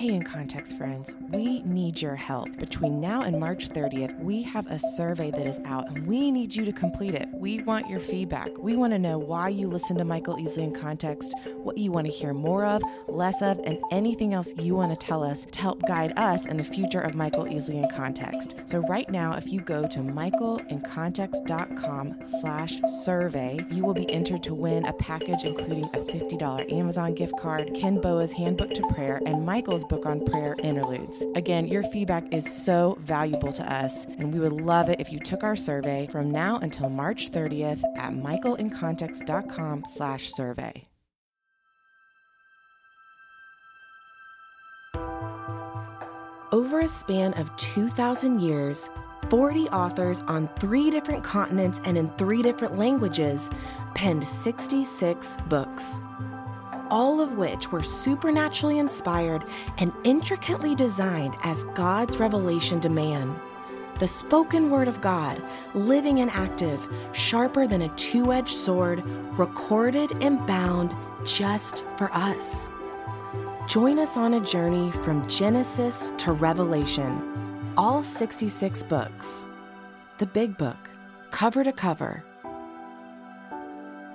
Hey, in context, friends, we need your help. Between now and March 30th, we have a survey that is out and we need you to complete it. We want your feedback. We want to know why you listen to Michael Easley in context, what you want to hear more of, less of, and anything else you want to tell us to help guide us in the future of Michael Easley in context. So right now, if you go to michaelincontext.com slash survey, you will be entered to win a package including a $50 Amazon gift card, Ken Boa's Handbook to Prayer, and Michael's book on prayer interludes. Again, your feedback is so valuable to us, and we would love it if you took our survey from now until March 30th at michaelincontext.com slash survey. Over a span of 2,000 years, 40 authors on three different continents and in three different languages penned 66 books all of which were supernaturally inspired and intricately designed as God's revelation to man. The spoken word of God, living and active, sharper than a two edged sword, recorded and bound just for us. Join us on a journey from Genesis to Revelation, all 66 books. The Big Book, cover to cover.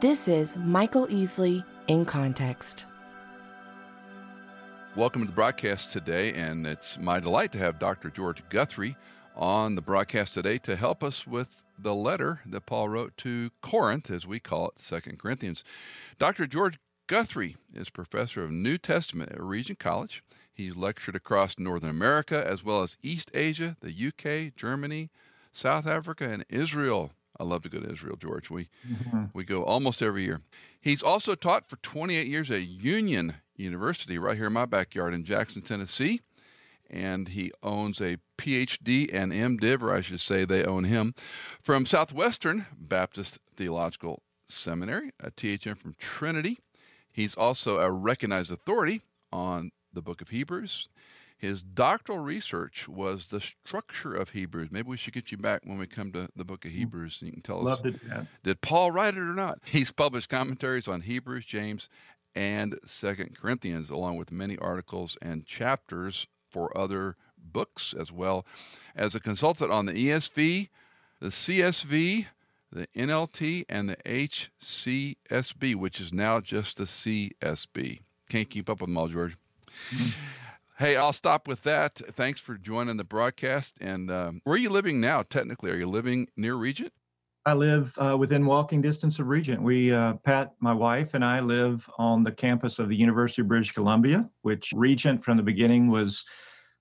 This is Michael Easley in context. Welcome to the broadcast today, and it's my delight to have Dr. George Guthrie on the broadcast today to help us with the letter that Paul wrote to Corinth, as we call it, Second Corinthians. Dr. George Guthrie is professor of New Testament at Regent College. He's lectured across Northern America as well as East Asia, the UK, Germany, South Africa, and Israel. I love to go to Israel, George. We mm-hmm. we go almost every year. He's also taught for 28 years at Union University right here in my backyard in Jackson, Tennessee, and he owns a PhD and MDiv, or I should say they own him, from Southwestern Baptist Theological Seminary, a THM from Trinity. He's also a recognized authority on the book of Hebrews his doctoral research was the structure of Hebrews. Maybe we should get you back when we come to the book of mm. Hebrews and you can tell Love us did Paul write it or not? He's published commentaries on Hebrews, James, and Second Corinthians, along with many articles and chapters for other books as well. As a consultant on the ESV, the CSV, the NLT, and the HCSB, which is now just the CSB. Can't keep up with them all, George. Hey, I'll stop with that. Thanks for joining the broadcast. And um, where are you living now, technically? Are you living near Regent? I live uh, within walking distance of Regent. We, uh, Pat, my wife, and I live on the campus of the University of British Columbia, which Regent from the beginning was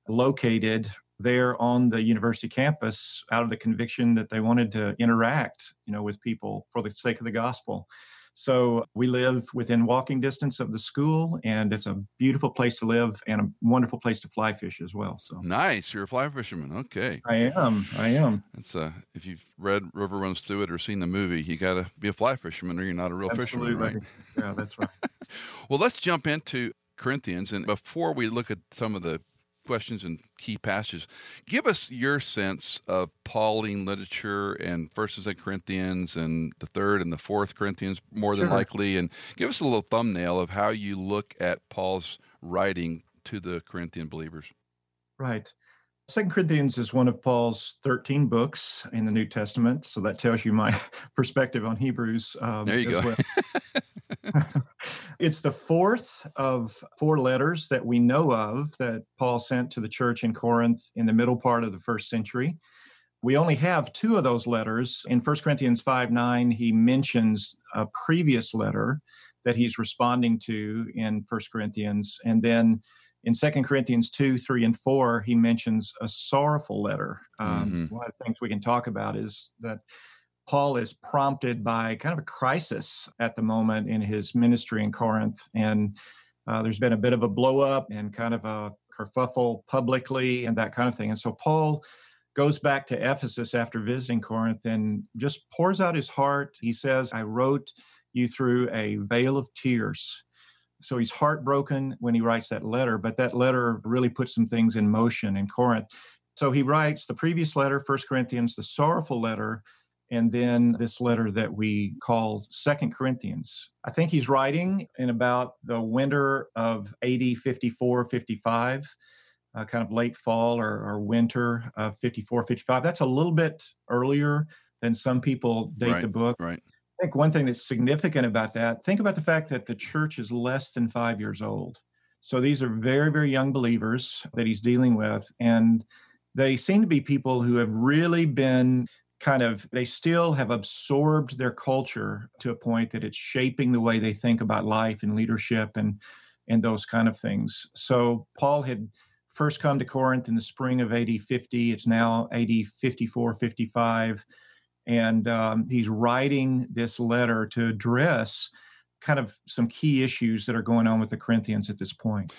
located there on the university campus out of the conviction that they wanted to interact, you know, with people for the sake of the gospel. So we live within walking distance of the school, and it's a beautiful place to live and a wonderful place to fly fish as well. So nice. You're a fly fisherman. Okay. I am. I am. It's uh, if you've read River Runs Through It or seen the movie, you got to be a fly fisherman, or you're not a real Absolutely. fisherman, right? Yeah, that's right. well, let's jump into Corinthians, and before we look at some of the questions and key passages. Give us your sense of Pauline literature and First and Second Corinthians and the Third and the Fourth Corinthians, more than likely, and give us a little thumbnail of how you look at Paul's writing to the Corinthian believers. Right. Second Corinthians is one of Paul's 13 books in the New Testament, so that tells you my perspective on Hebrews. Um, there you go. Well. it's the fourth of four letters that we know of that Paul sent to the church in Corinth in the middle part of the first century. We only have two of those letters. In 1 Corinthians 5 9, he mentions a previous letter that he's responding to in 1 Corinthians. And then in 2 Corinthians 2, 3, and 4, he mentions a sorrowful letter. Um, mm-hmm. One of the things we can talk about is that Paul is prompted by kind of a crisis at the moment in his ministry in Corinth. And uh, there's been a bit of a blow up and kind of a kerfuffle publicly and that kind of thing. And so Paul goes back to Ephesus after visiting Corinth and just pours out his heart. He says, I wrote you through a veil of tears. So he's heartbroken when he writes that letter, but that letter really puts some things in motion in Corinth. So he writes the previous letter, First Corinthians, the sorrowful letter, and then this letter that we call Second Corinthians. I think he's writing in about the winter of AD 54, 55, uh, kind of late fall or, or winter of 54, 55. That's a little bit earlier than some people date right, the book. Right. I think one thing that's significant about that, think about the fact that the church is less than five years old. So these are very, very young believers that he's dealing with. And they seem to be people who have really been kind of they still have absorbed their culture to a point that it's shaping the way they think about life and leadership and and those kind of things. So paul had first come to corinth in the spring of ad 50 it's now ad 54 55 and um, he's writing this letter to address kind of some key issues that are going on with the corinthians at this point.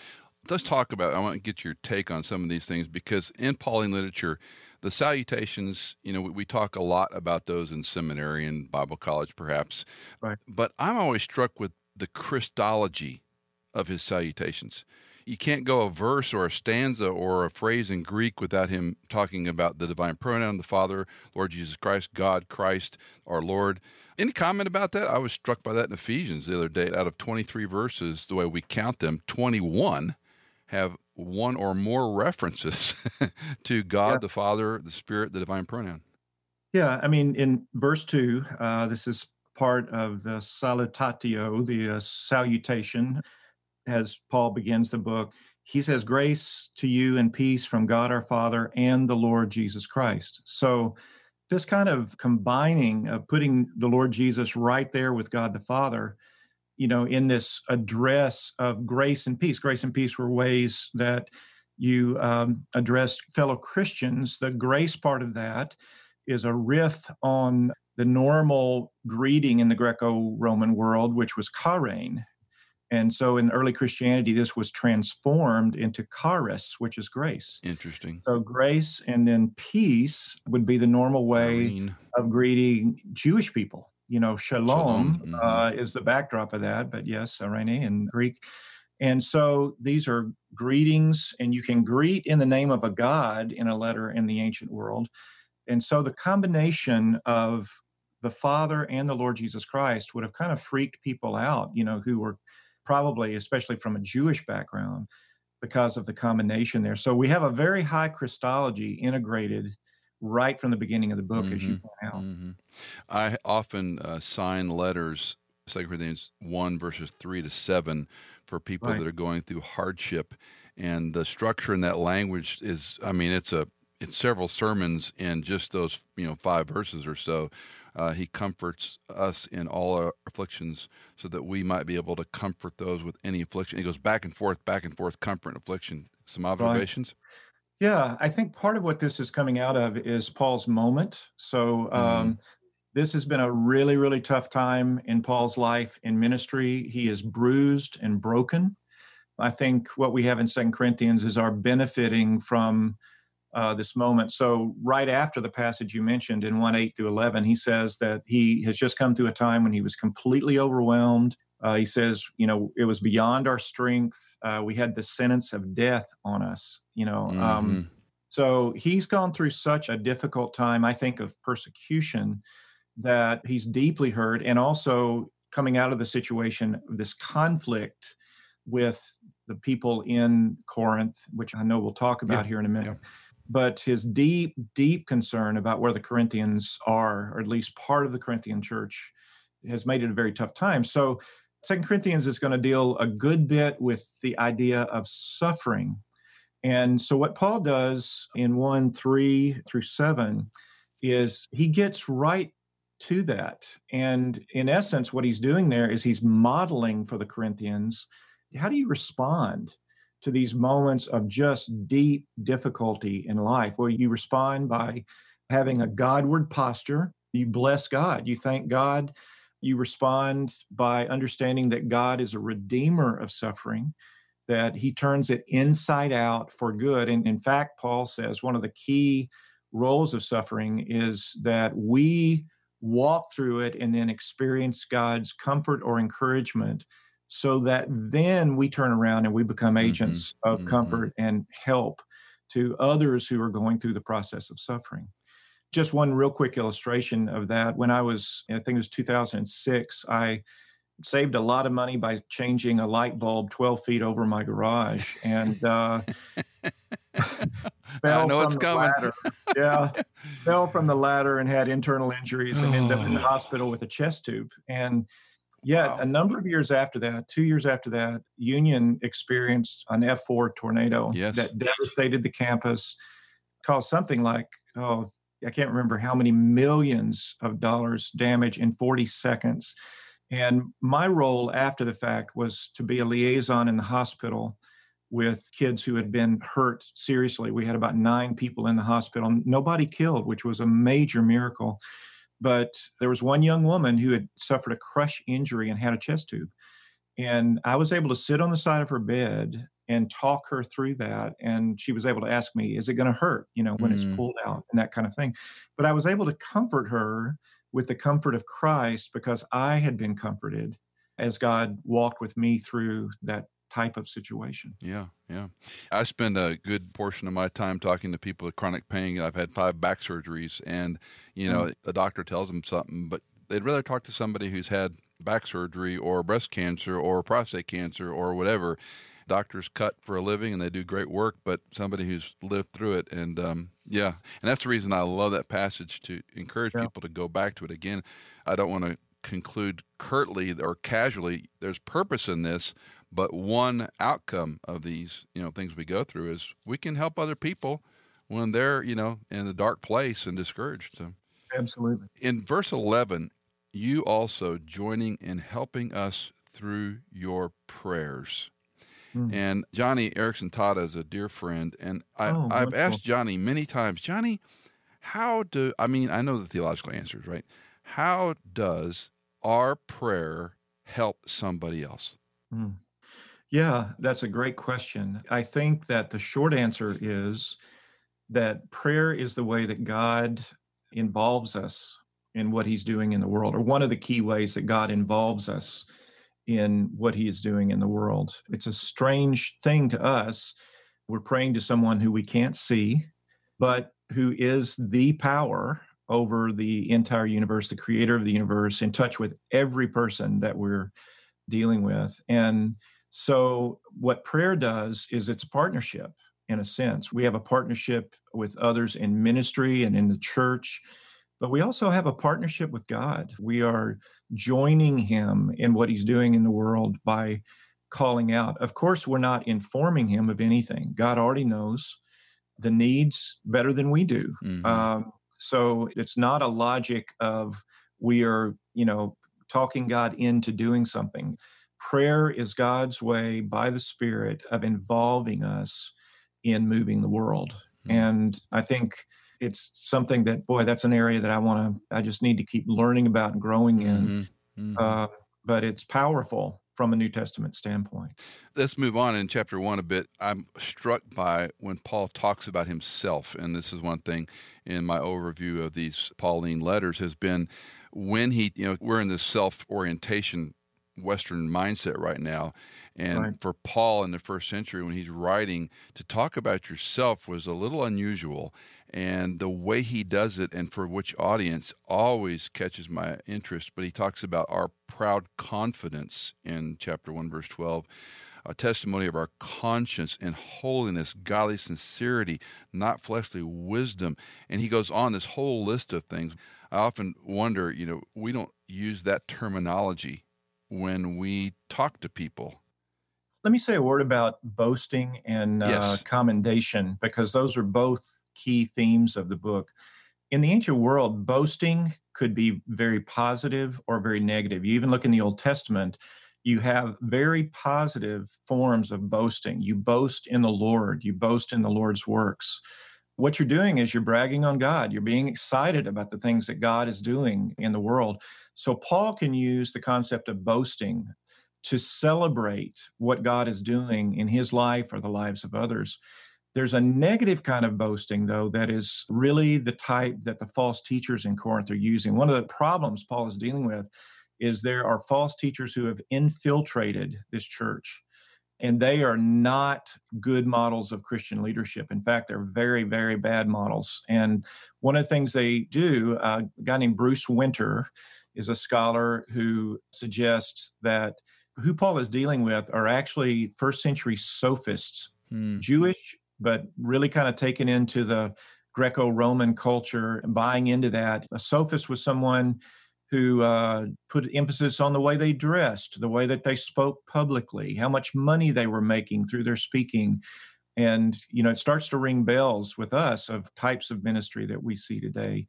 Let's talk about i want to get your take on some of these things because in pauline literature the salutations, you know, we, we, talk a lot about those in seminary and Bible college, perhaps. Right. But I'm always struck with the Christology of his salutations. You can't go a verse or a stanza or a phrase in Greek without him talking about the divine pronoun, the Father, Lord Jesus Christ, God, Christ, our Lord. Any comment about that? I was struck by that in Ephesians the other day. Out of 23 verses, the way we count them, 21 have one or more references to God yeah. the Father, the Spirit, the divine pronoun. Yeah, I mean, in verse two, uh, this is part of the salutatio, the uh, salutation, as Paul begins the book. He says, Grace to you and peace from God our Father and the Lord Jesus Christ. So, this kind of combining of putting the Lord Jesus right there with God the Father you know, in this address of grace and peace. Grace and peace were ways that you um, addressed fellow Christians. The grace part of that is a riff on the normal greeting in the Greco Roman world, which was chairein. And so in early Christianity, this was transformed into charis, which is grace. Interesting. So grace and then peace would be the normal way of greeting Jewish people you know, shalom, shalom. Mm-hmm. Uh, is the backdrop of that, but yes, eirene in Greek. And so these are greetings, and you can greet in the name of a god in a letter in the ancient world. And so the combination of the Father and the Lord Jesus Christ would have kind of freaked people out, you know, who were probably, especially from a Jewish background, because of the combination there. So we have a very high Christology integrated right from the beginning of the book, mm-hmm. as you mm-hmm. point out. Mm-hmm. I often uh, sign letters, Second Corinthians 1, verses 3 to 7, for people right. that are going through hardship. And the structure in that language is, I mean, it's a it's several sermons in just those you know five verses or so. Uh, he comforts us in all our afflictions, so that we might be able to comfort those with any affliction. He goes back and forth, back and forth, comfort and affliction. Some observations. Right. Yeah, I think part of what this is coming out of is Paul's moment. So um, mm. this has been a really, really tough time in Paul's life in ministry. He is bruised and broken. I think what we have in Second Corinthians is our benefiting from uh, this moment. So right after the passage you mentioned in 1 8 through 11, he says that he has just come through a time when he was completely overwhelmed. Uh, he says, you know, it was beyond our strength. Uh, we had the sentence of death on us, you know. Um, mm-hmm. Um, so he's gone through such a difficult time, I think, of persecution that he's deeply hurt. And also coming out of the situation, of this conflict with the people in Corinth, which I know we'll talk about yeah. here in a minute. Yeah. But his deep, deep concern about where the Corinthians are, or at least part of the Corinthian church, has made it a very tough time. So Second Corinthians is going to deal a good bit with the idea of suffering. And so, what Paul does in 1 3 through 7 is he gets right to that. And in essence, what he's doing there is he's modeling for the Corinthians how do you respond to these moments of just deep difficulty in life? Well, you respond by having a Godward posture. You bless God. You thank God you respond by understanding that God is a redeemer of suffering, that he turns it inside out for good. And in fact, Paul says one of the key roles of suffering is that we walk through it and then experience God's comfort or encouragement so that then we turn around and we become mm-hmm. agents mm-hmm. of mm-hmm. comfort and help to others who are going through the process of suffering. Just one real quick illustration of that. When I was, I think it was 2006, I saved a lot of money by changing a light bulb 12 feet over my garage and uh, fell I know from it's the coming. ladder. Yeah, fell from the ladder and had internal injuries and ended up in the hospital with a chest tube. And yet, wow. a number of years after that, two years after that, Union experienced an F4 tornado yes. that devastated the campus, caused something like, oh, I can't remember how many millions of dollars damage in 40 seconds. And my role after the fact was to be a liaison in the hospital with kids who had been hurt seriously. We had about nine people in the hospital, nobody killed, which was a major miracle. But there was one young woman who had suffered a crush injury and had a chest tube. And I was able to sit on the side of her bed and talk her through that. And she was able to ask me, Is it going to hurt, you know, when mm. it's pulled out and that kind of thing. But I was able to comfort her with the comfort of Christ because I had been comforted as God walked with me through that type of situation. Yeah, yeah. I spend a good portion of my time talking to people with chronic pain. I've had five back surgeries, and you know, mm. a doctor tells them something, but they'd rather talk to somebody who's had back surgery or breast cancer or prostate cancer or whatever. Doctors cut for a living and they do great work, but somebody who's lived through it. And um, yeah, and that's the reason I love that passage to encourage yeah. people to go back to it again. I don't want to conclude curtly or casually. There's purpose in this, but one outcome of these, you know, things we go through is we can help other people when they're, you know, in a dark place and discouraged. So, Absolutely. In verse 11, you also joining in helping us through your prayers. Mm. And Joni Eareckson Tada is a dear friend. And I, oh, I've asked Joni many times, Joni, how do, I mean, I know the theological answers, right? How does our prayer help somebody else? Mm. Yeah, that's a great question. I think that the short answer is that prayer is the way that God involves us in what he's doing in the world, or one of the key ways that God involves us in what he is doing in the world. It's a strange thing to us. We're praying to someone who we can't see, but who is the power over the entire universe, the creator of the universe, in touch with every person that we're dealing with. And so, what prayer does is it's a partnership in a sense. We have a partnership with others in ministry and in the church, but we also have a partnership with God. We are joining Him in what He's doing in the world by calling out. Of course, we're not informing Him of anything. God already knows the needs better than we do. Mm-hmm. Um, so, it's not a logic of we are, you know, talking God into doing something prayer is God's way by the Spirit of involving us in moving the world. Mm-hmm. And I think it's something that, boy, that's an area that I want to, I just need to keep learning about and growing in. Mm-hmm. Mm-hmm. Uh, but it's powerful from a New Testament standpoint. Let's move on in chapter one a bit. I'm struck by when Paul talks about himself, and this is one thing in my overview of these Pauline letters has been when he, you know, we're in this self orientation Western mindset right now. And right. for Paul in the first century, when he's writing, to talk about yourself was a little unusual. And the way he does it, and for which audience, always catches my interest. But he talks about our proud confidence in chapter 1, verse 12 a testimony of our conscience and holiness, godly sincerity, not fleshly wisdom. And he goes on this whole list of things. I often wonder, you know, we don't use that terminology when we talk to people. Let me say a word about boasting and uh, yes. commendation because those are both key themes of the book. In the ancient world, boasting could be very positive or very negative. You even look in the Old Testament, you have very positive forms of boasting. You boast in the Lord, you boast in the Lord's works. What you're doing is you're bragging on God. You're being excited about the things that God is doing in the world. So Paul can use the concept of boasting to celebrate what God is doing in his life or the lives of others. There's a negative kind of boasting, though, that is really the type that the false teachers in Corinth are using. One of the problems Paul is dealing with is there are false teachers who have infiltrated this church. and they are not good models of Christian leadership. In fact, they're very, very bad models. And one of the things they do, uh, a guy named Bruce Winter is a scholar who suggests that who Paul is dealing with are actually first century sophists, hmm. Jewish, but really kind of taken into the Greco Roman culture and buying into that. A sophist was someone who uh, put emphasis on the way they dressed, the way that they spoke publicly, how much money they were making through their speaking. And, you know, it starts to ring bells with us of types of ministry that we see today.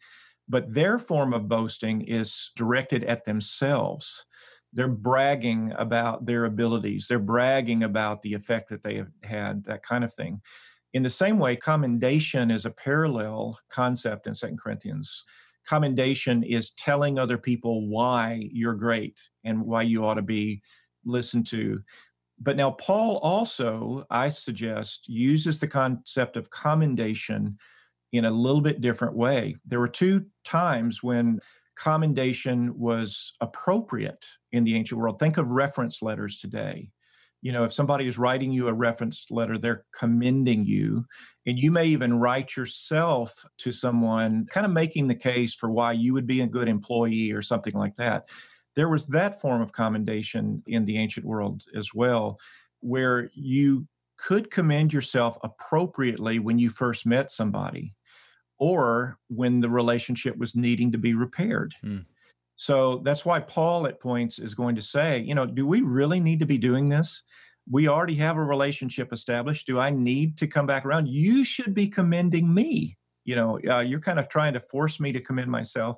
But their form of boasting is directed at themselves. They're bragging about their abilities, they're bragging about the effect that they have had, that kind of thing. In the same way, commendation is a parallel concept in Second Corinthians commendation is telling other people why you're great and why you ought to be listened to. But now, Paul also, I suggest, uses the concept of commendation in a little bit different way. There were two times when commendation was appropriate in the ancient world. Think of reference letters today. You know if somebody is writing you a reference letter they're commending you. And you may even write yourself to someone kind of making the case for why you would be a good employee or something like that. There was that form of commendation in the ancient world as well where you could commend yourself appropriately when you first met somebody or when the relationship was needing to be repaired mm. So that's why Paul at points is going to say, you know, do we really need to be doing this? We already have a relationship established. Do I need to come back around? You should be commending me. You know, uh, you're kind of trying to force me to commend myself.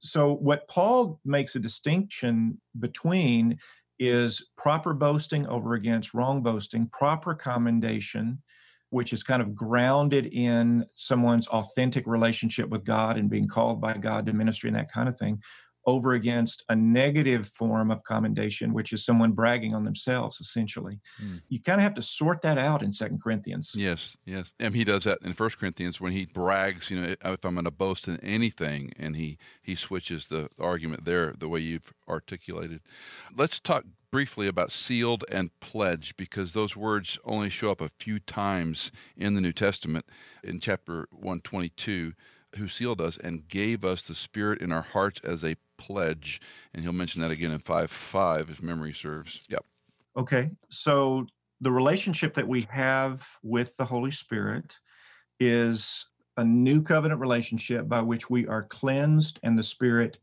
So, what Paul makes a distinction between is proper boasting over against wrong boasting, proper commendation, which is kind of grounded in someone's authentic relationship with God and being called by God to ministry and that kind of thing, over against a negative form of commendation, which is someone bragging on themselves, essentially. Mm. You kind of have to sort that out in Second Corinthians. Yes, yes. And he does that in First Corinthians when he brags, you know, if I'm going to boast in anything, and he, he switches the argument there the way you've articulated. Let's talk briefly about sealed and pledge because those words only show up a few times in the New Testament. In chapter 122, who sealed us and gave us the Spirit in our hearts as a pledge. And he'll mention that again in 5 5, if memory serves. Yep. Okay. So the relationship that we have with the Holy Spirit is a new covenant relationship by which we are cleansed and the Spirit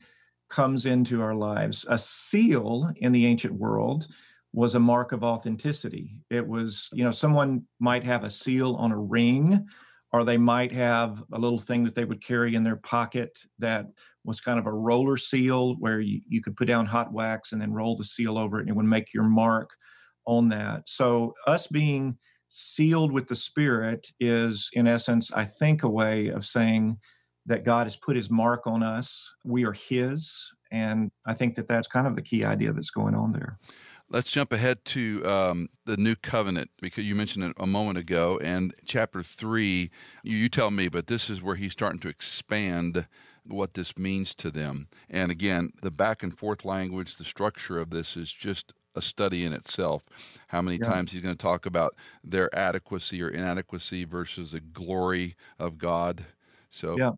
comes into our lives. A seal in the ancient world was a mark of authenticity. It was, you know, someone might have a seal on a ring or they might have a little thing that they would carry in their pocket that was kind of a roller seal where you, you could put down hot wax and then roll the seal over it and it would make your mark on that. So, us being sealed with the Spirit is, in essence, I think, a way of saying that God has put his mark on us. We are his. And I think that that's kind of the key idea that's going on there. Let's jump ahead to um, the new covenant because you mentioned it a moment ago, and chapter three. You, you tell me, but this is where he's starting to expand what this means to them. And again, the back and forth language, the structure of this is just a study in itself. How many yeah. times he's going to talk about their adequacy or inadequacy versus the glory of God. So yeah.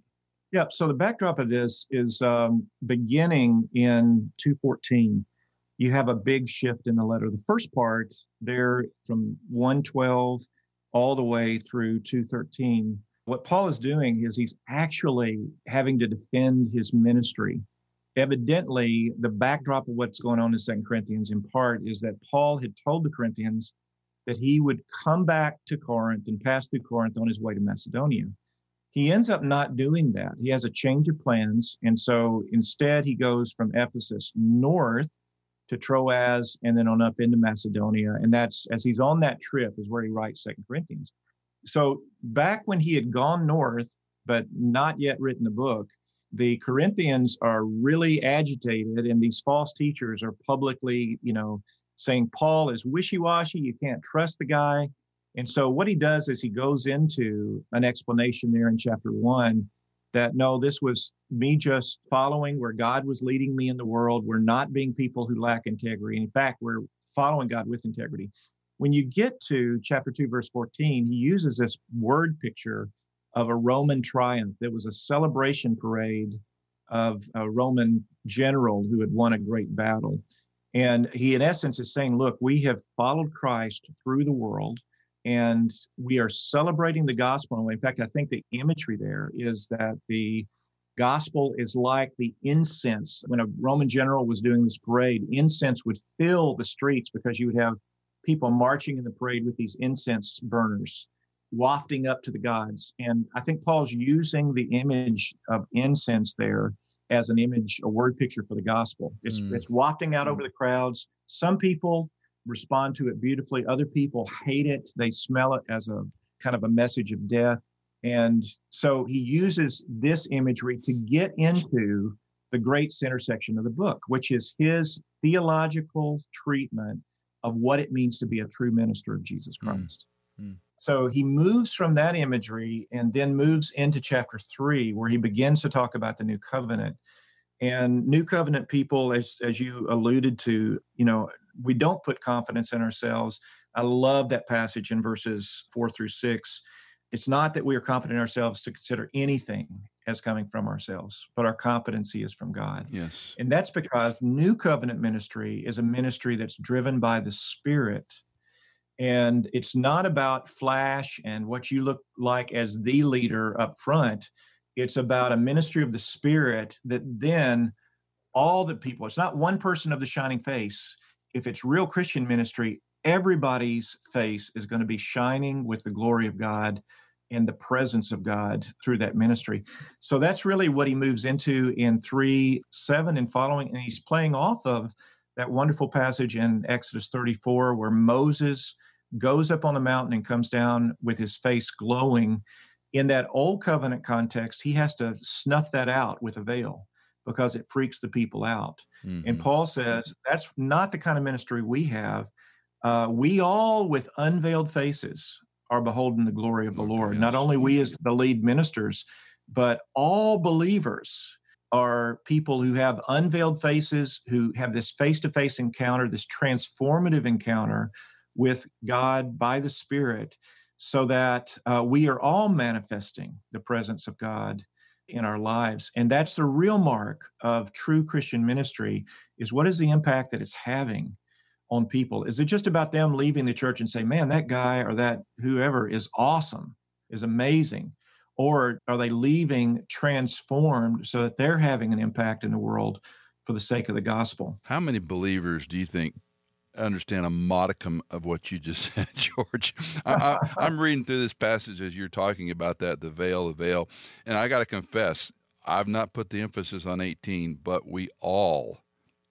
Yeah, so the backdrop of this is um, beginning in 214 you have a big shift in the letter. The first part there from 112 all the way through 213, what Paul is doing is he's actually having to defend his ministry. Evidently, the backdrop of what's going on in Second Corinthians in part is that Paul had told the Corinthians that he would come back to Corinth and pass through Corinth on his way to Macedonia. He ends up not doing that. He has a change of plans. And so instead, he goes from Ephesus north to Troas and then on up into Macedonia. And that's as he's on that trip is where he writes Second Corinthians. So back when he had gone north, but not yet written the book, the Corinthians are really agitated, and these false teachers are publicly, you know, saying Paul is wishy-washy, you can't trust the guy. And so what he does is he goes into an explanation there in chapter one that no, this was me just following where God was leading me in the world. We're not being people who lack integrity. In fact, we're following God with integrity. when you get to chapter 2, verse 14, he uses this word picture of a Roman triumph. There was a celebration parade of a Roman general who had won a great battle. And he, in essence, is saying, Look, we have followed Christ through the world and we are celebrating the gospel. In fact, I think the imagery there is that the gospel is like the incense. When a Roman general was doing this parade, incense would fill the streets because you would have people marching in the parade with these incense burners wafting up to the gods. And I think Paul's using the image of incense there as an image, a word picture for the gospel. It's, mm. it's wafting out mm. over the crowds. Some people respond to it beautifully, other people hate it. They smell it as a kind of a message of death. And so he uses this imagery to get into the great center section of the book, which is his theological treatment of what it means to be a true minister of Jesus hmm. Christ. Mm. Mm. So he moves from that imagery and then moves into chapter three, where he begins to talk about the new covenant. And new covenant people, as, as you alluded to, you know, we don't put confidence in ourselves. I love that passage in verses four through six. It's not that we are confident in ourselves to consider anything as coming from ourselves, but our competency is from God. Yes. And that's because new covenant ministry is a ministry that's driven by the Spirit. And it's not about flash and what you look like as the leader up front. It's about a ministry of the Spirit that then all the people, it's not one person of the shining face. If it's real Christian ministry, everybody's face is going to be shining with the glory of God and the presence of God through that ministry. So that's really what he moves into in 3 7 and following. And he's playing off of that wonderful passage in Exodus 34 where Moses goes up on the mountain and comes down with his face glowing. In that old covenant context, he has to snuff that out with a veil because it freaks the people out. Mm-hmm. And Paul says that's not the kind of ministry we have. Uh, we all, with unveiled faces, are beholding the glory of the Lord. Yes. Not only we as the lead ministers, but all believers are people who have unveiled faces, who have this face to face encounter, this transformative encounter with God by the Spirit, so that uh, we are all manifesting the presence of God in our lives and that's the real mark of true christian ministry is what is the impact that it's having on people? Is it just about them leaving the church and say, man, that guy or that whoever is awesome, is amazing? Or are they leaving transformed so that they're having an impact in the world for the sake of the gospel? How many believers do you think understand a modicum of what you just said, George. I, am reading through this passage as you're talking about that, the veil, the veil. And I got to confess, I've not put the emphasis on 18, but we all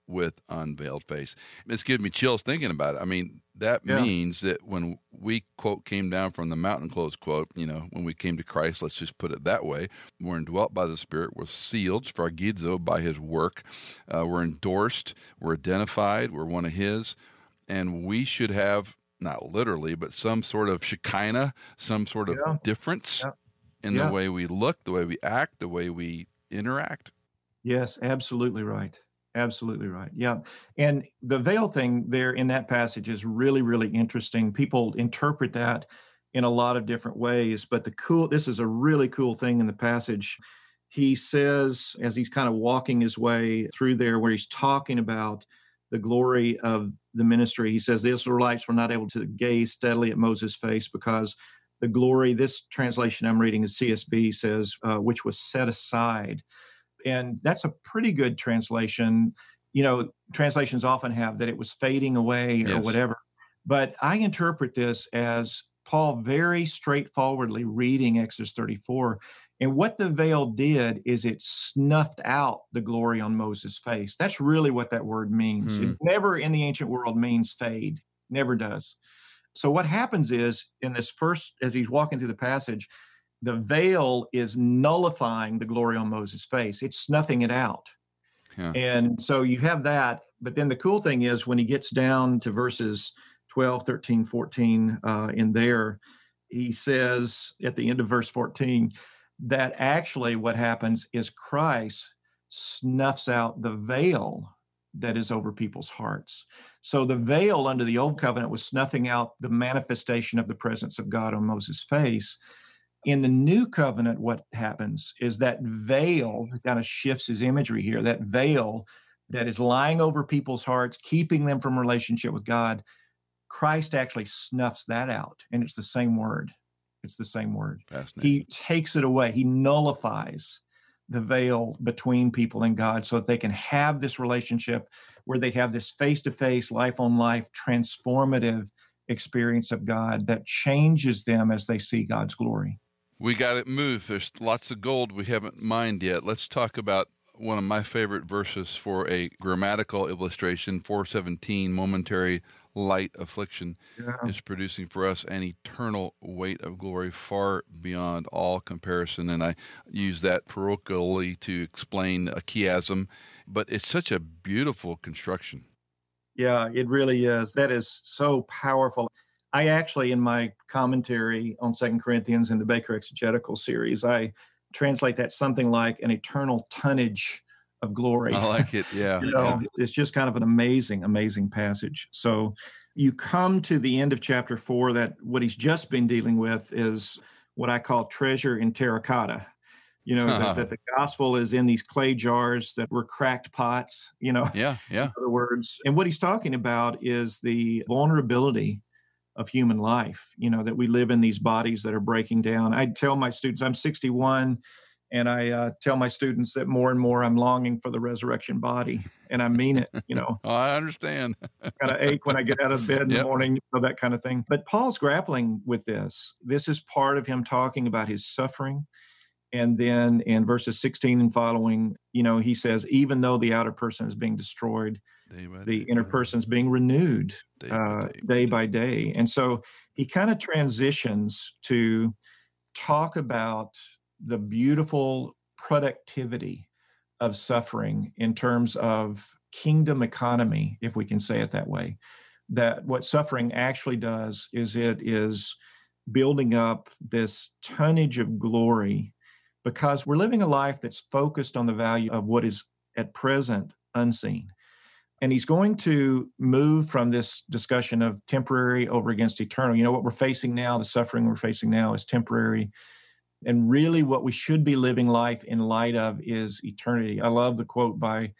with unveiled face. It's giving me chills thinking about it. I mean, that yeah. means that when we quote came down from the mountain, close quote, you know, when we came to Christ, let's just put it that way. We're indwelt by the Spirit. We're sealed, sphragizo, by His work. Uh, we're endorsed. We're identified. We're one of His, and we should have not literally, but some sort of shekinah, some sort of yeah. difference yeah. in the way we look, the way we act, the way we interact. Yes, absolutely right. Absolutely right. Yeah. And the veil thing there in that passage is really, really interesting. People interpret that in a lot of different ways, but the cool, this is a really cool thing in the passage. He says, as he's kind of walking his way through there, where he's talking about the glory of the ministry, he says the Israelites were not able to gaze steadily at Moses' face because the glory, this translation I'm reading is CSB says, uh, which was set aside and that's a pretty good translation. You know, translations often have that it was fading away or yes. whatever. But I interpret this as Paul very straightforwardly reading Exodus 34. And what the veil did is it snuffed out the glory on Moses' face. That's really what that word means. Mm. It never in the ancient world means fade, never does. So what happens is in this first, as he's walking through the passage, the veil is nullifying the glory on Moses' face. It's snuffing it out. Yeah. And so you have that. But then the cool thing is when he gets down to verses 12, 13, 14 uh, in there, he says at the end of verse 14 that actually what happens is Christ snuffs out the veil that is over people's hearts. So the veil under the old covenant was snuffing out the manifestation of the presence of God on Moses' face. In the new covenant, what happens is that veil kind of shifts his imagery here. That veil that is lying over people's hearts, keeping them from relationship with God, Christ actually snuffs that out. And it's the same word. It's the same word. He takes it away, he nullifies the veil between people and God so that they can have this relationship where they have this face to face, life on life, transformative experience of God that changes them as they see God's glory. We got it moved. There's lots of gold we haven't mined yet. Let's talk about one of my favorite verses for a grammatical illustration 417 momentary light affliction yeah. is producing for us an eternal weight of glory far beyond all comparison. And I use that parochially to explain a chiasm, but it's such a beautiful construction. Yeah, it really is. That is so powerful. I actually, in my commentary on Second Corinthians in the Baker Exegetical series, I translate that something like an eternal tonnage of glory. I like it. Yeah. you know, yeah. it's just kind of an amazing, amazing passage. So you come to the end of chapter four that what he's just been dealing with is what I call treasure in terracotta. You know, that, that, the gospel is in these clay jars that were cracked pots, you know. Yeah, yeah. In other words, and what he's talking about is the vulnerability of human life, you know, that we live in these bodies that are breaking down. I tell my students, I'm 61 and I uh, tell my students that more and more I'm longing for the resurrection body, and I mean it. You know, oh, I understand. kind of ache when I get out of bed in yep. the morning, you know, that kind of thing. But Paul's grappling with this. This is part of him talking about his suffering. And then in verses 16 and following, you know, he says, even though the outer person is being destroyed, the day, inner person is being renewed day, uh, by day. day by day. And so he kind of transitions to talk about the beautiful productivity of suffering in terms of kingdom economy, if we can say it that way. That what suffering actually does is it is building up this tonnage of glory because we're living a life that's focused on the value of what is at present unseen. And he's going to move from this discussion of temporary over against eternal. You know, what we're facing now, the suffering we're facing now is temporary and really, what we should be living life in light of is eternity. I love the quote by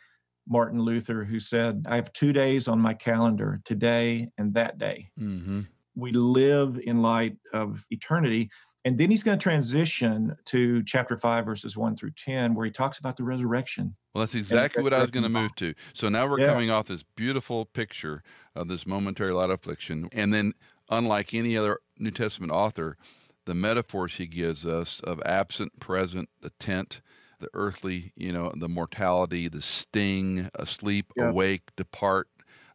Martin Luther, who said, I have two days on my calendar, today and that day. Mm-hmm. We live in light of eternity. And then he's going to transition to chapter 5, verses 1 through 10, where he talks about the resurrection. Well, that's exactly what I was going to move to. So now we're yeah. coming off this beautiful picture of this momentary light of affliction. And then, unlike any other New Testament author, the metaphors he gives us of absent, present, the tent, the earthly, you know, the mortality, the sting, asleep, yeah. awake, depart,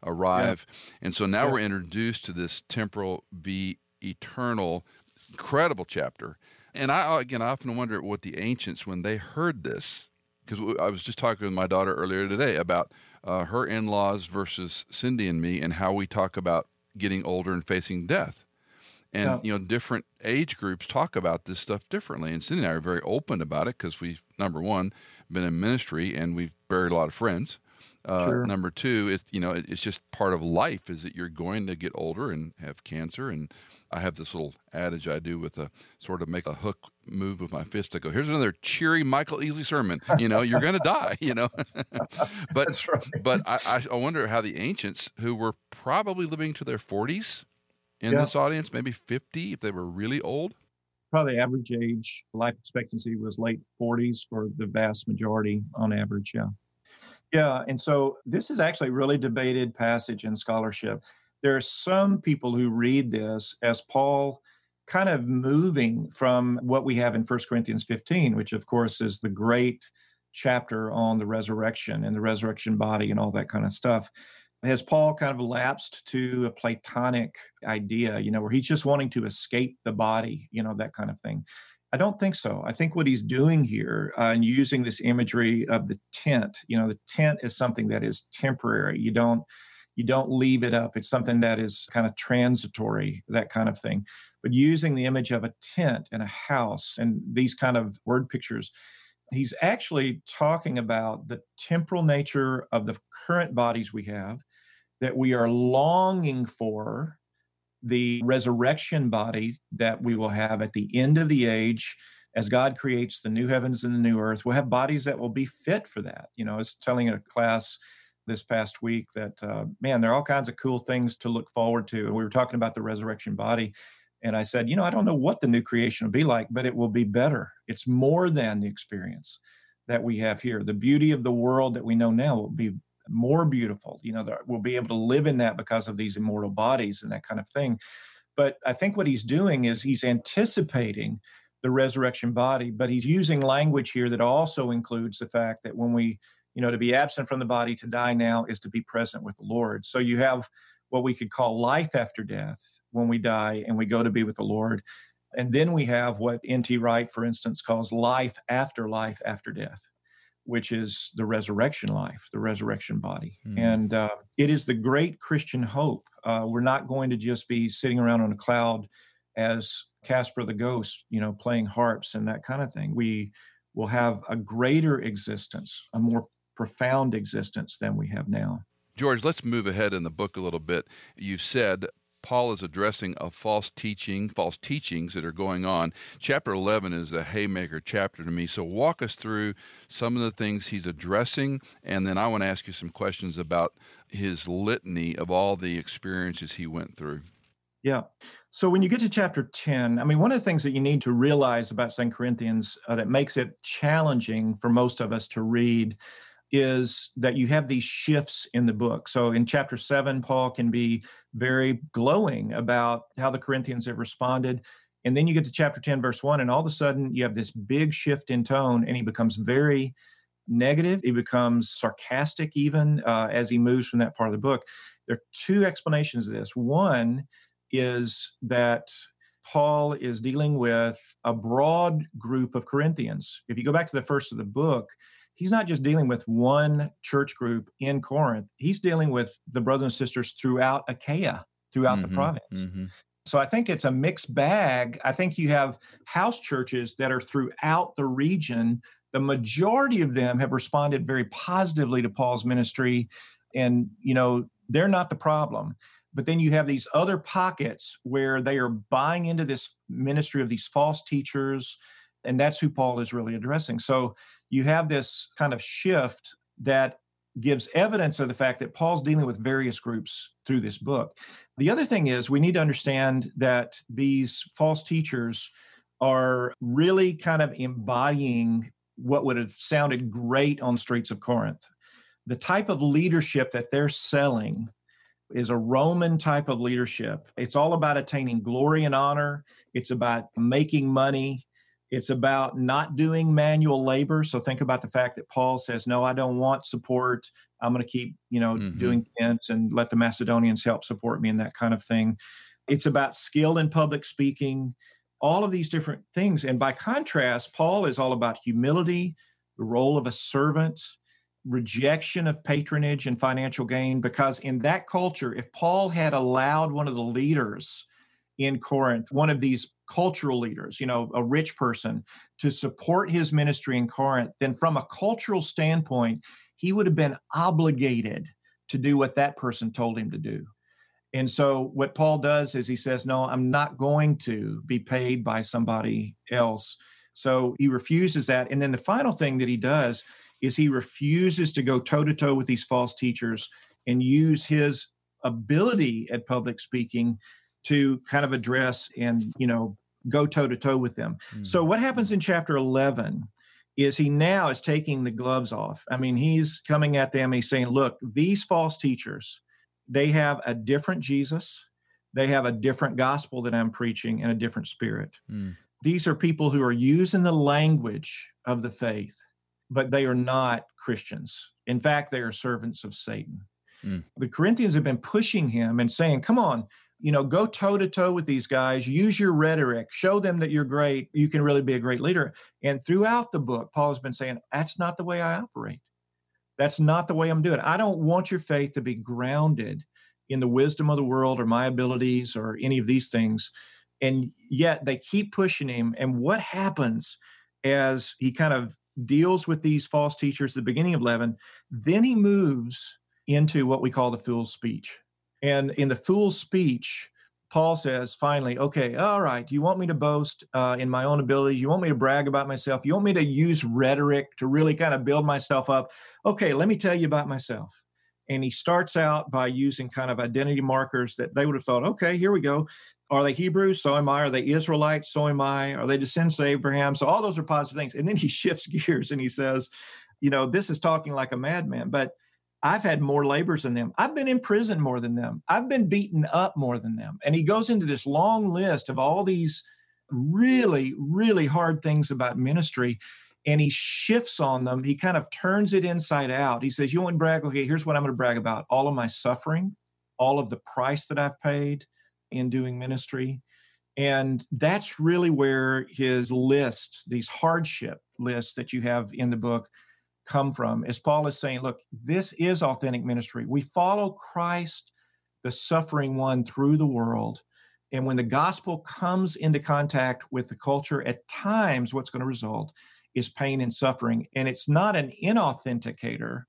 arrive. Yeah. And so now yeah. we're introduced to this temporal v eternal, incredible chapter. And I, again, I often wonder what the ancients, when they heard this, because I was just talking with my daughter earlier today about uh, her in laws versus Cindy and me and how we talk about getting older and facing death and yeah. you know different age groups talk about this stuff differently and cindy and i are very open about it because we've number one been in ministry and we've buried a lot of friends uh, sure. number two it's you know it, it's just part of life is that you're going to get older and have cancer and i have this little adage i do with a sort of make a hook move with my fist to go here's another cheery michael easley sermon you know you're going to die you know but right. but I, I wonder how the ancients who were probably living to their 40s in yeah. this audience, maybe 50 if they were really old? Probably average age, life expectancy was late 40s for the vast majority on average. Yeah. Yeah. And so this is actually a really debated passage in scholarship. There are some people who read this as Paul kind of moving from what we have in 1 Corinthians 15, which of course is the great chapter on the resurrection and the resurrection body and all that kind of stuff has Paul kind of lapsed to a Platonic idea, you know, where he's just wanting to escape the body, you know, that kind of thing? I don't think so. I think what he's doing here uh, and using this imagery of the tent, you know, the tent is something that is temporary. You don't you don't leave it up. It's something that is kind of transitory, that kind of thing. But using the image of a tent and a house and these kind of word pictures, he's actually talking about the temporal nature of the current bodies we have, that we are longing for the resurrection body that we will have at the end of the age as God creates the new heavens and the new earth. We'll have bodies that will be fit for that. You know, I was telling a class this past week that, uh, man, there are all kinds of cool things to look forward to. And we were talking about the resurrection body. And I said, you know, I don't know what the new creation will be like, but it will be better. It's more than the experience that we have here. The beauty of the world that we know now will be more beautiful. You know, we'll be able to live in that because of these immortal bodies and that kind of thing. But I think what he's doing is he's anticipating the resurrection body, but he's using language here that also includes the fact that when we, you know, to be absent from the body, to die now is to be present with the Lord. So you have what we could call life after death when we die and we go to be with the Lord. And then we have what N.T. Wright, for instance, calls life after life after death which is the resurrection life, the resurrection body. Mm. And uh, it is the great Christian hope. Uh, we're not going to just be sitting around on a cloud as Casper the Ghost, you know, playing harps and that kind of thing. We will have a greater existence, a more profound existence than we have now. George, let's move ahead in the book a little bit. You've said Paul is addressing a false teaching, false teachings that are going on. Chapter 11 is a haymaker chapter to me. So walk us through some of the things he's addressing, and then I want to ask you some questions about his litany of all the experiences he went through. Yeah. So when you get to chapter 10, I mean, one of the things that you need to realize about Second Corinthians uh, that makes it challenging for most of us to read is that you have these shifts in the book. So in chapter seven, Paul can be very glowing about how the Corinthians have responded. And then you get to chapter 10, verse one, and all of a sudden you have this big shift in tone, and he becomes very negative. He becomes sarcastic, even uh, as he moves from that part of the book. There are two explanations of this. One is that Paul is dealing with a broad group of Corinthians. If you go back to the first of the book, he's not just dealing with one church group in Corinth, he's dealing with the brothers and sisters throughout Achaia, throughout mm-hmm, the province. Mm-hmm. So I think it's a mixed bag. I think you have house churches that are throughout the region. The majority of them have responded very positively to Paul's ministry. And, you know, they're not the problem. But then you have these other pockets where they are buying into this ministry of these false teachers. And that's who Paul is really addressing. So you have this kind of shift that gives evidence of the fact that Paul's dealing with various groups through this book. The other thing is, we need to understand that these false teachers are really kind of embodying what would have sounded great on streets of Corinth. The type of leadership that they're selling is a Roman type of leadership. It's all about attaining glory and honor, it's about making money, it's about not doing manual labor. So think about the fact that Paul says, "No, I don't want support. I'm going to keep, you know, mm-hmm. doing tents and let the Macedonians help support me and that kind of thing." It's about skill in public speaking, all of these different things. And by contrast, Paul is all about humility, the role of a servant, rejection of patronage and financial gain. Because in that culture, if Paul had allowed one of the leaders in Corinth, one of these cultural leaders, you know, a rich person, to support his ministry in Corinth, then from a cultural standpoint, he would have been obligated to do what that person told him to do. And so what Paul does is he says, No, I'm not going to be paid by somebody else. So he refuses that. And then the final thing that he does is he refuses to go toe to toe with these false teachers and use his ability at public speaking to kind of address and you know go toe to toe with them. Mm. So what happens in chapter 11 is he now is taking the gloves off. I mean, he's coming at them. He's saying, look, these false teachers, they have a different Jesus. They have a different gospel that I'm preaching and a different spirit. Mm. These are people who are using the language of the faith, but they are not Christians. In fact, they are servants of Satan. Mm. The Corinthians have been pushing him and saying, come on, you know, go toe to toe with these guys, use your rhetoric, show them that you're great, you can really be a great leader. And throughout the book, Paul has been saying, that's not the way I operate. That's not the way I'm doing. it. I don't want your faith to be grounded in the wisdom of the world or my abilities or any of these things. And yet they keep pushing him. And what happens as he kind of deals with these false teachers at the beginning of 11. Then he moves into what we call the fool's speech. And in the fool's speech, Paul says, finally, okay, all right, you want me to boast uh, in my own abilities? You want me to brag about myself? You want me to use rhetoric to really kind of build myself up? Okay, let me tell you about myself. And he starts out by using kind of identity markers that they would have thought, okay, here we go. Are they Hebrews? So am I. Are they Israelites? So am I. Are they descendants of Abraham? So all those are positive things. And then he shifts gears and he says, you know, this is talking like a madman, but I've had more labors than them. I've been in prison more than them. I've been beaten up more than them. And he goes into this long list of all these really, really hard things about ministry. And he shifts on them. He kind of turns it inside out. He says, You want to brag? Okay, here's what I'm going to brag about all of my suffering, all of the price that I've paid in doing ministry. And that's really where his list, these hardship lists that you have in the book, come from as Paul is saying, look, this is authentic ministry. We follow Christ, the suffering one, through the world. And when the gospel comes into contact with the culture, at times what's going to result is pain and suffering. And it's not an inauthenticator,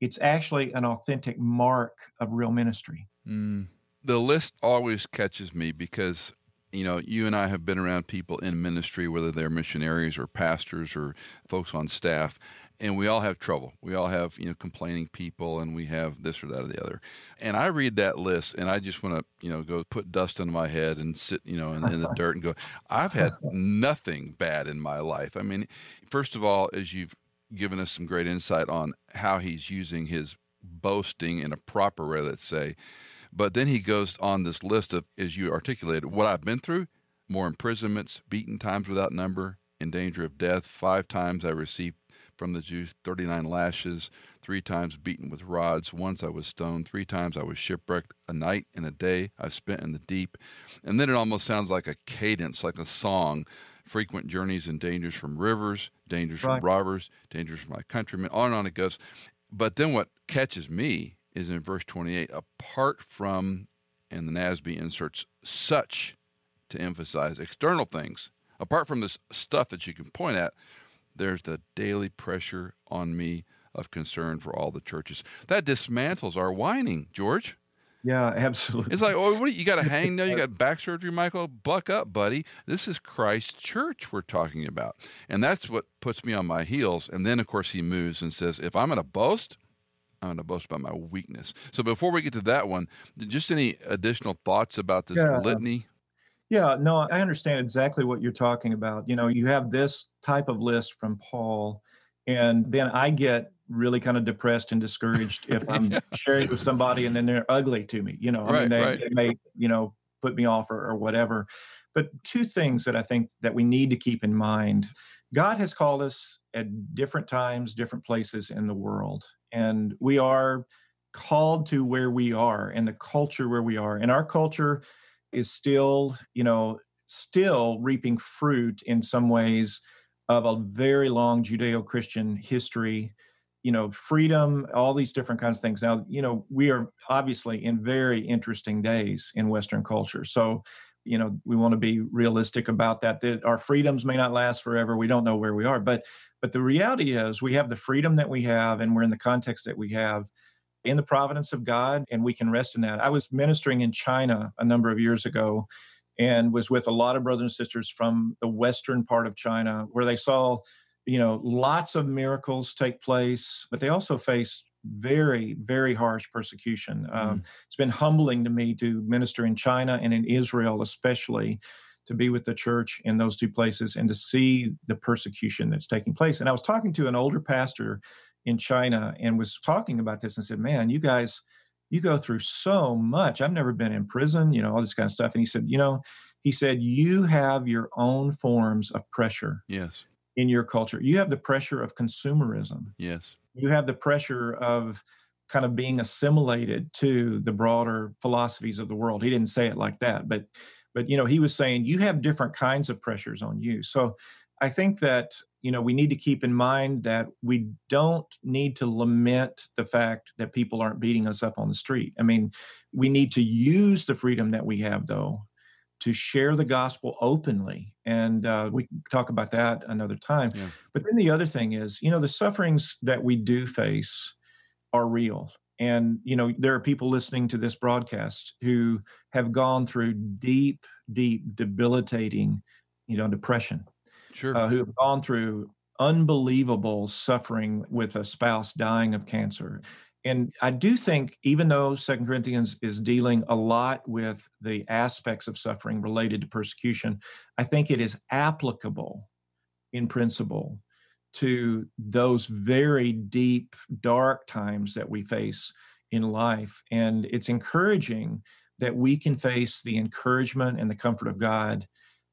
it's actually an authentic mark of real ministry. Mm. The list always catches me because you know, you and I have been around people in ministry, whether they're missionaries or pastors or folks on staff, and we all have trouble. We all have, you know, complaining people and we have this or that or the other. And I read that list and I just want to, you know, go put dust on my head and sit, you know, in, in the dirt and go, I've had nothing bad in my life. I mean, first of all, as you've given us some great insight on how he's using his boasting in a proper way, let's say. But then he goes on this list of, as you articulated, what I've been through more imprisonments, beaten times without number, in danger of death. Five times I received from the Jews 39 lashes, three times beaten with rods, once I was stoned, three times I was shipwrecked, a night and a day I spent in the deep. And then it almost sounds like a cadence, like a song. Frequent journeys and dangers from rivers, dangers right. from robbers, dangers from my countrymen, on and on it goes. But then what catches me is in verse 28 apart from, and the NASB inserts such to emphasize external things, apart from this stuff that you can point at, there's the daily pressure on me of concern for all the churches. That dismantles our whining, George. Yeah, absolutely. It's like, oh, what you, you got a hang now? You got back surgery, Michael? Buck up, buddy. This is Christ's church we're talking about. And that's what puts me on my heels. And then, of course, he moves and says, if I'm going to boast, I'm going to boast about my weakness. So before we get to that one, just any additional thoughts about this yeah. litany? Yeah, no, I understand exactly what you're talking about. You know, you have this type of list from Paul, and then I get really kind of depressed and discouraged if I'm yeah. sharing with somebody and then they're ugly to me. You know, I right, mean, they, right. they, may, you know, put me off or, or whatever. But two things that I think that we need to keep in mind God has called us at different times, different places in the world, and we are called to where we are and the culture where we are. And our culture is still, you know, still reaping fruit in some ways of a very long Judeo Christian history, you know, freedom, all these different kinds of things. Now, you know, we are obviously in very interesting days in Western culture. So, you know, we want to be realistic about that, that our freedoms may not last forever. We don't know where we are. But but the reality is we have the freedom that we have and we're in the context that we have in the providence of God, and we can rest in that. I was ministering in China a number of years ago and was with a lot of brothers and sisters from the western part of China where they saw, you know, lots of miracles take place, but they also face very, very harsh persecution. Mm. Um, it's been humbling to me to minister in China and in Israel, especially to be with the church in those two places and to see the persecution that's taking place. And I was talking to an older pastor in China and was talking about this and said, Man, you guys, you go through so much. I've never been in prison, you know, all this kind of stuff. And he said, You know, he said, You have your own forms of pressure. Yes. In your culture, you have the pressure of consumerism. Yes. You have the pressure of kind of being assimilated to the broader philosophies of the world. He didn't say it like that, but but you know, he was saying you have different kinds of pressures on you. So I think that you know we need to keep in mind that we don't need to lament the fact that people aren't beating us up on the street. I mean, we need to use the freedom that we have though to share the gospel openly. And uh, we can talk about that another time. Yeah. But then the other thing is, you know, the sufferings that we do face are real. And, you know, there are people listening to this broadcast who have gone through deep, deep, debilitating, you know, depression. Sure. Uh, who have gone through unbelievable suffering with a spouse dying of cancer and I do think, even though Second Corinthians is dealing a lot with the aspects of suffering related to persecution, I think it is applicable in principle to those very deep, dark times that we face in life. And it's encouraging that we can face the encouragement and the comfort of God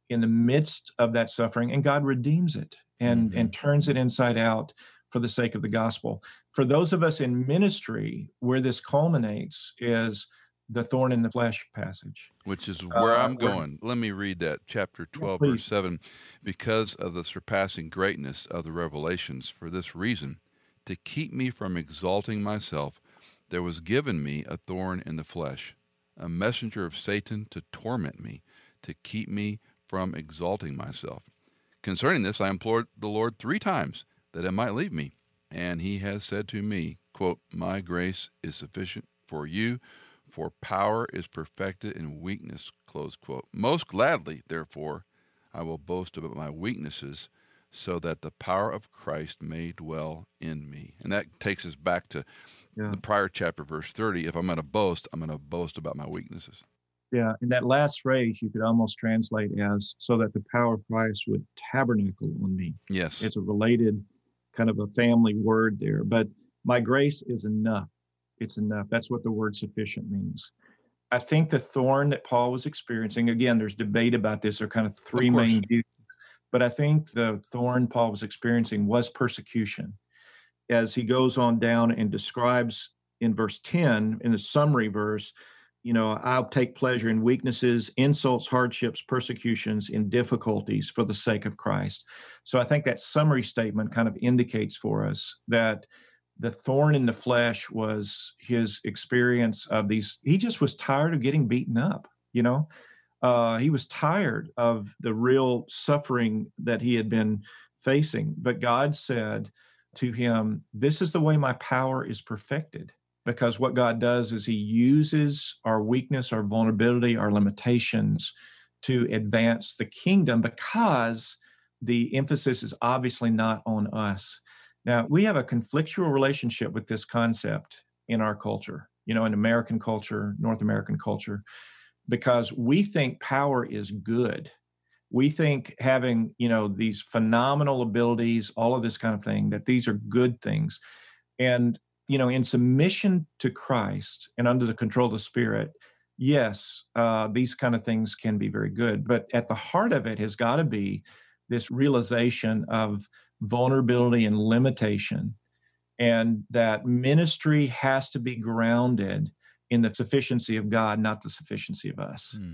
in the midst of that suffering, and God redeems it and, mm-hmm. and turns it inside out for the sake of the gospel. For those of us in ministry, where this culminates is the thorn in the flesh passage. Which is where uh, I'm going. Let me read that, chapter 12, yeah, verse 7. Because of the surpassing greatness of the revelations, for this reason, to keep me from exalting myself, there was given me a thorn in the flesh, a messenger of Satan to torment me, to keep me from exalting myself. Concerning this, I implored the Lord three times that it might leave me. And he has said to me, quote, My grace is sufficient for you, for power is perfected in weakness, close quote. Most gladly, therefore, I will boast about my weaknesses, so that the power of Christ may dwell in me. And that takes us back to yeah. the prior chapter, verse 30. If I'm going to boast, I'm going to boast about my weaknesses. Yeah, and that last phrase you could almost translate as so that the power of Christ would tabernacle on me. Yes. It's a related kind of a family word there. But my grace is enough. It's enough. That's what the word sufficient means. I think the thorn that Paul was experiencing, again, there's debate about this. There are kind of three of main views. But I think the thorn Paul was experiencing was persecution. As he goes on down and describes in verse 10, in the summary verse, you know, I'll take pleasure in weaknesses, insults, hardships, persecutions, in difficulties for the sake of Christ. So I think that summary statement kind of indicates for us that the thorn in the flesh was his experience of these. He just was tired of getting beaten up, you know. Uh, he was tired of the real suffering that he had been facing. But God said to him, This is the way my power is perfected because what God does is He uses our weakness, our vulnerability, our limitations to advance the kingdom because the emphasis is obviously not on us. Now, we have a conflictual relationship with this concept in our culture, you know, in American culture, North American culture, because we think power is good. We think having, you know, these phenomenal abilities, all of this kind of thing, that these are good things. And you know, in submission to Christ and under the control of the Spirit, yes, uh, these kind of things can be very good. But at the heart of it has got to be this realization of vulnerability and limitation, and that ministry has to be grounded in the sufficiency of God, not the sufficiency of us. Hmm.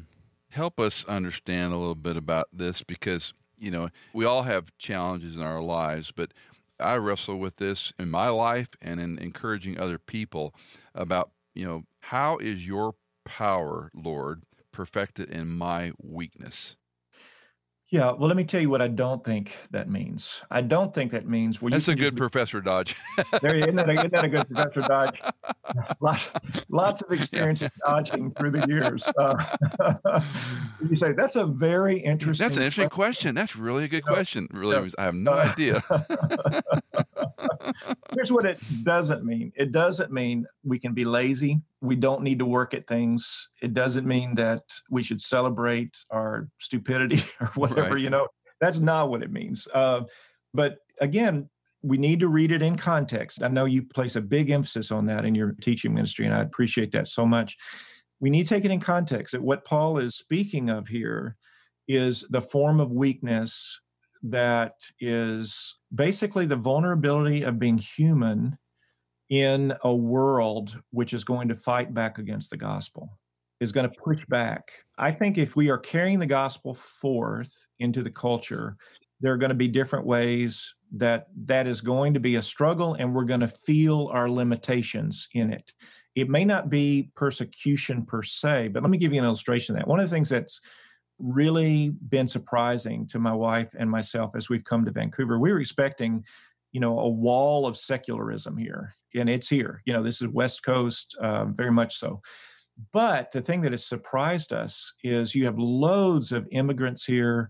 Help us understand a little bit about this because, you know, we all have challenges in our lives, but I wrestle with this in my life and in encouraging other people about, you know, how is your power, Lord, perfected in my weakness? Yeah, well, let me tell you what I don't think that means. I don't think that means. Well, That's a good Professor Dodge. there, isn't that, a, isn't that a good Professor Dodge? lots, lots of experience yeah. dodging through the years. Uh, you say that's a very interesting. That's an interesting question. question. That's really a good question. Really, I have no uh, idea. Here's what it doesn't mean. It doesn't mean we can be lazy. We don't need to work at things. It doesn't mean that we should celebrate our stupidity or whatever. Right. You know, that's not what it means. Uh, but again, we need to read it in context. I know you place a big emphasis on that in your teaching ministry, and I appreciate that so much. We need to take it in context that what Paul is speaking of here is the form of weakness that is basically the vulnerability of being human in a world which is going to fight back against the gospel, is going to push back. I think if we are carrying the gospel forth into the culture, there are going to be different ways that that is going to be a struggle and we're going to feel our limitations in it. It may not be persecution per se, but let me give you an illustration of that. One of the things that's really been surprising to my wife and myself as we've come to Vancouver. We were expecting, you know, a wall of secularism here, and it's here. You know, this is West Coast, uh, very much so. But the thing that has surprised us is you have loads of immigrants here.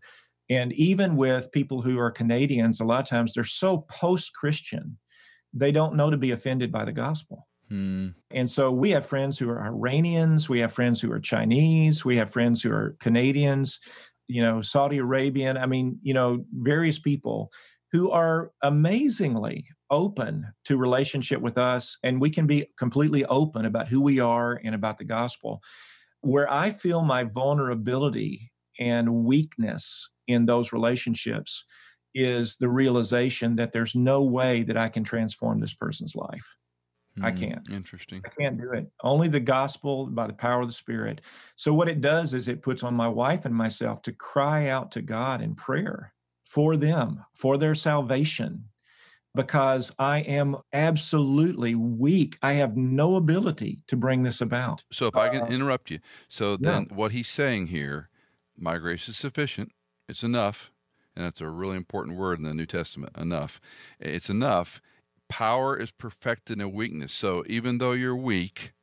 And even with people who are Canadians, a lot of times they're so post Christian, they don't know to be offended by the gospel. Hmm. And so we have friends who are Iranians, we have friends who are Chinese, we have friends who are Canadians, you know, Saudi Arabian, I mean, you know, various people who are amazingly open to relationship with us and we can be completely open about who we are and about the gospel where i feel my vulnerability and weakness in those relationships is the realization that there's no way that i can transform this person's life mm, i hmm, can't interesting i can't do it only the gospel by the power of the spirit so what it does is it puts on my wife and myself to cry out to god in prayer for them, for their salvation, because I am absolutely weak. I have no ability to bring this about. So, if I can uh, interrupt you, so then yeah. what he's saying here, my grace is sufficient, it's enough, and that's a really important word in the New Testament enough. It's enough. Power is perfected in weakness. So, even though you're weak,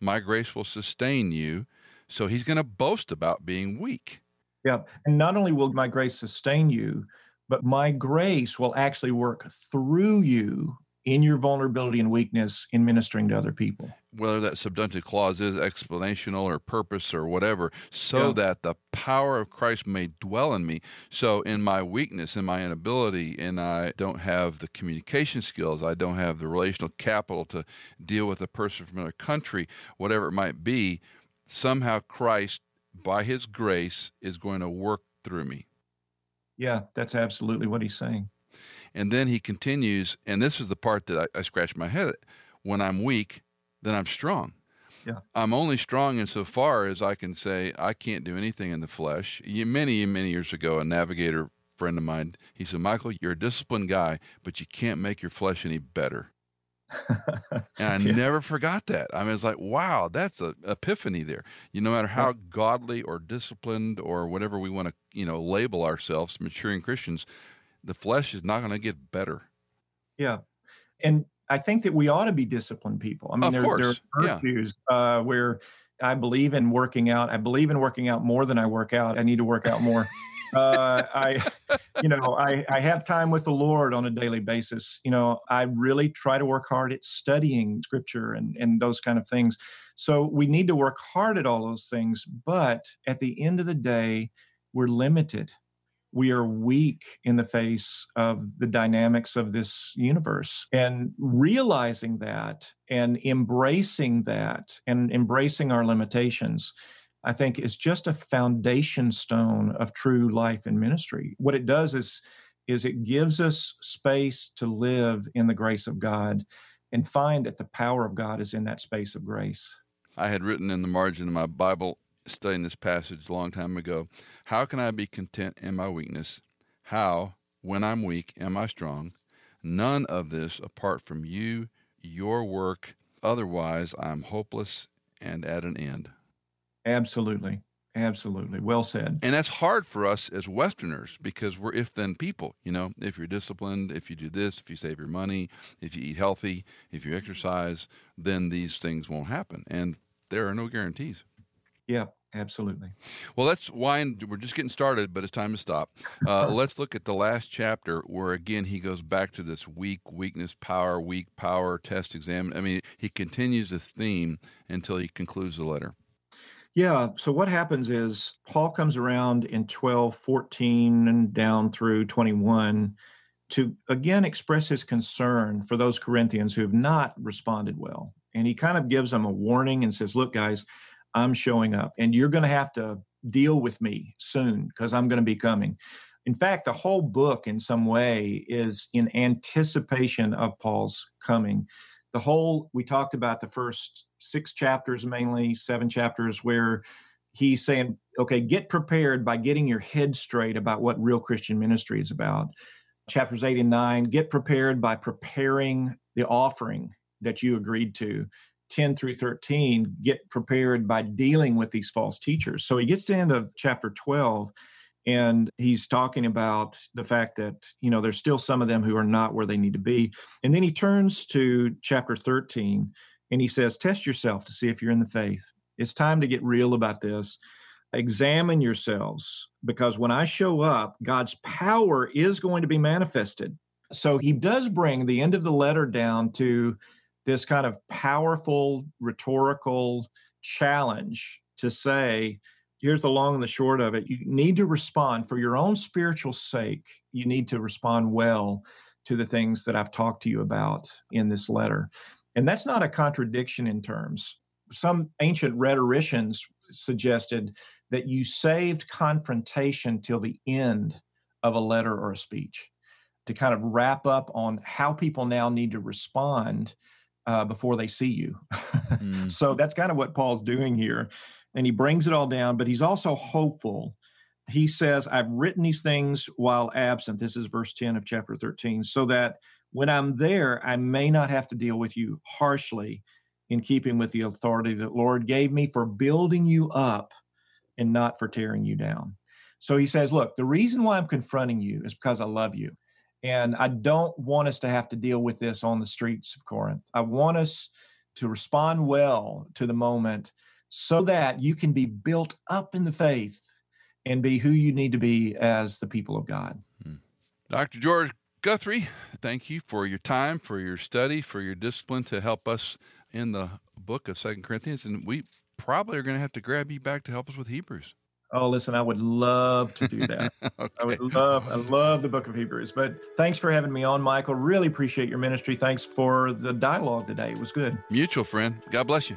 my grace will sustain you. So, he's going to boast about being weak. Yeah. And not only will my grace sustain you, but my grace will actually work through you in your vulnerability and weakness in ministering to other people. Whether that subjunctive clause is explanational or purpose or whatever, so yeah. that the power of Christ may dwell in me. So, in my weakness, in my inability, and I don't have the communication skills, I don't have the relational capital to deal with a person from another country, whatever it might be, somehow Christ by his grace is going to work through me. Yeah, that's absolutely what he's saying. And then he continues, and this is the part that I, I scratch my head at. When I'm weak, then I'm strong. Yeah. I'm only strong insofar as I can say I can't do anything in the flesh. Many, many years ago, a navigator friend of mine, he said, Michael, you're a disciplined guy, but you can't make your flesh any better and I yeah. never forgot that. I mean, it's like, wow, that's a epiphany there. You know, no matter how godly or disciplined or whatever we want to, you know, label ourselves, maturing Christians, the flesh is not going to get better. Yeah, and I think that we ought to be disciplined people. I mean, of there, course. there are virtues yeah. uh, where I believe in working out. I believe in working out more than I work out. I need to work out more uh, I, you know, I, I have time with the Lord on a daily basis. You know, I really try to work hard at studying scripture and, and those kind of things. So we need to work hard at all those things. But at the end of the day, we're limited. We are weak in the face of the dynamics of this universe. And realizing that and embracing that and embracing our limitations I think is just a foundation stone of true life and ministry. What it does is is it gives us space to live in the grace of God and find that the power of God is in that space of grace. I had written in the margin of my Bible studying this passage a long time ago, how can I be content in my weakness? How, when I'm weak, am I strong? None of this apart from you, your work. Otherwise, I'm hopeless and at an end. Absolutely. Absolutely. Well said. And that's hard for us as Westerners because we're if then people. You know, if you're disciplined, if you do this, if you save your money, if you eat healthy, if you exercise, then these things won't happen. And there are no guarantees. Yeah, absolutely. Well, let's wind. We're just getting started, but it's time to stop. Uh, let's look at the last chapter where, again, he goes back to this weak, weakness, power, weak, power, test, examine. I mean, he continues the theme until he concludes the letter. Yeah. So what happens is Paul comes around in 12, 14, and down through 21 to again express his concern for those Corinthians who have not responded well. And he kind of gives them a warning and says, Look, guys, I'm showing up and you're going to have to deal with me soon because I'm going to be coming. In fact, the whole book, in some way, is in anticipation of Paul's coming. The whole we talked about the first six chapters mainly seven chapters where he's saying okay get prepared by getting your head straight about what real christian ministry is about. Chapters 8 and 9 get prepared by preparing the offering that you agreed to 10 through 13 get prepared by dealing with these false teachers. So he gets to the end of chapter 12 and he's talking about the fact that you know there's still some of them who are not where they need to be. And then he turns to chapter 13 and he says test yourself to see if you're in the faith. It's time to get real about this. Examine yourselves because when i show up god's power is going to be manifested. So he does bring the end of the letter down to this kind of powerful rhetorical challenge to say here's the long and the short of it. You need to respond for your own spiritual sake. You need to respond well to the things that i've talked to you about in this letter. And that's not a contradiction in terms. Some ancient rhetoricians suggested that you saved confrontation till the end of a letter or a speech to kind of wrap up on how people now need to respond uh, before they see you. mm. So that's kind of what Paul's doing here and he brings it all down, but he's also hopeful. He says, I've written these things while absent. This is verse 10 of chapter 13, so that when I'm there, I may not have to deal with you harshly in keeping with the authority that Lord gave me for building you up and not for tearing you down. So he says, Look, the reason why I'm confronting you is because I love you. And I don't want us to have to deal with this on the streets of Corinth. I want us to respond well to the moment so that you can be built up in the faith and be who you need to be as the people of God. Hmm. Dr. George Guthrie, thank you for your time, for your study, for your discipline to help us in the book of Second Corinthians. And we probably are going to have to grab you back to help us with Hebrews. Oh, listen, I would love to do that. okay. I would love, I love the book of Hebrews. But thanks for having me on, Michael. Really appreciate your ministry. Thanks for the dialogue today. It was good. Mutual friend. God bless you.